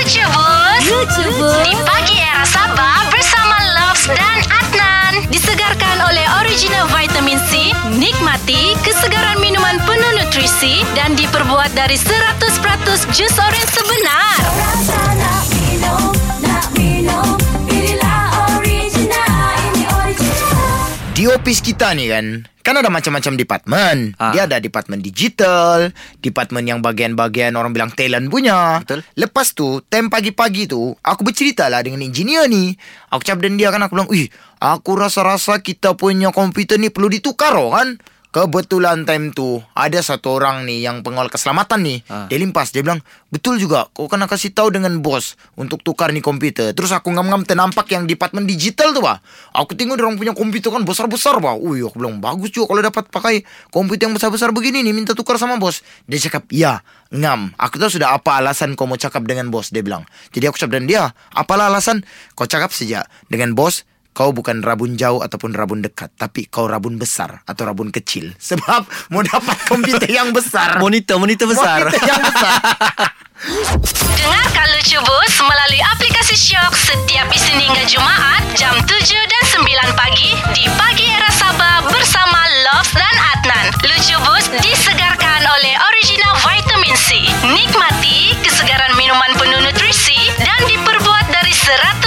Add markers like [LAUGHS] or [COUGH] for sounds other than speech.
Lucu Bus Lucu bus Di pagi era Sabah bersama Loves dan Adnan. Disegarkan oleh original vitamin C Nikmati kesegaran minuman penuh nutrisi Dan diperbuat dari 100% jus oren sebenar. Rasa Di office kita ni kan Kan ada macam-macam department Ah. Dia ada department digital Department yang bagian-bagian orang bilang talent punya Betul. Lepas tu Time pagi-pagi tu Aku bercerita lah dengan engineer ni Aku cakap dengan dia kan Aku bilang Wih Aku rasa-rasa kita punya komputer ni perlu ditukar oh, kan Kebetulan time tu Ada satu orang ni Yang pengawal keselamatan ni Ah. Dia limpas. Dia bilang Betul juga Kau kena kasih tahu dengan bos Untuk tukar ni komputer. Terus aku ngam-ngam ternampak Yang department digital tu bah. Aku tengok orang punya komputer kan Besar-besar bah. Ui aku bilang Bagus juga kalau dapat pakai Komputer yang besar-besar begini ni Minta tukar sama bos. Dia cakap Ya Ngam. Aku tahu sudah apa alasan kau mau cakap dengan bos Dia bilang. Jadi aku cakap dengan dia Apalah alasan? Kau cakap saja Dengan bos Kau bukan rabun jauh ataupun rabun dekat Tapi kau rabun besar Atau rabun kecil [LAUGHS] Sebab mau dapat komputer yang besar Monitor, monitor besar. Monitor yang besar [LAUGHS] Dengarkan Lucu Bus melalui aplikasi Shock setiap Isnin hingga Jumaat jam 7 dan 9 pagi di Pagi Era Sabah bersama Loves dan Adnan. Lucu Bus disegarkan oleh original vitamin C. Nikmati kesegaran minuman penuh nutrisi dan diperbuat dari 100% jus oren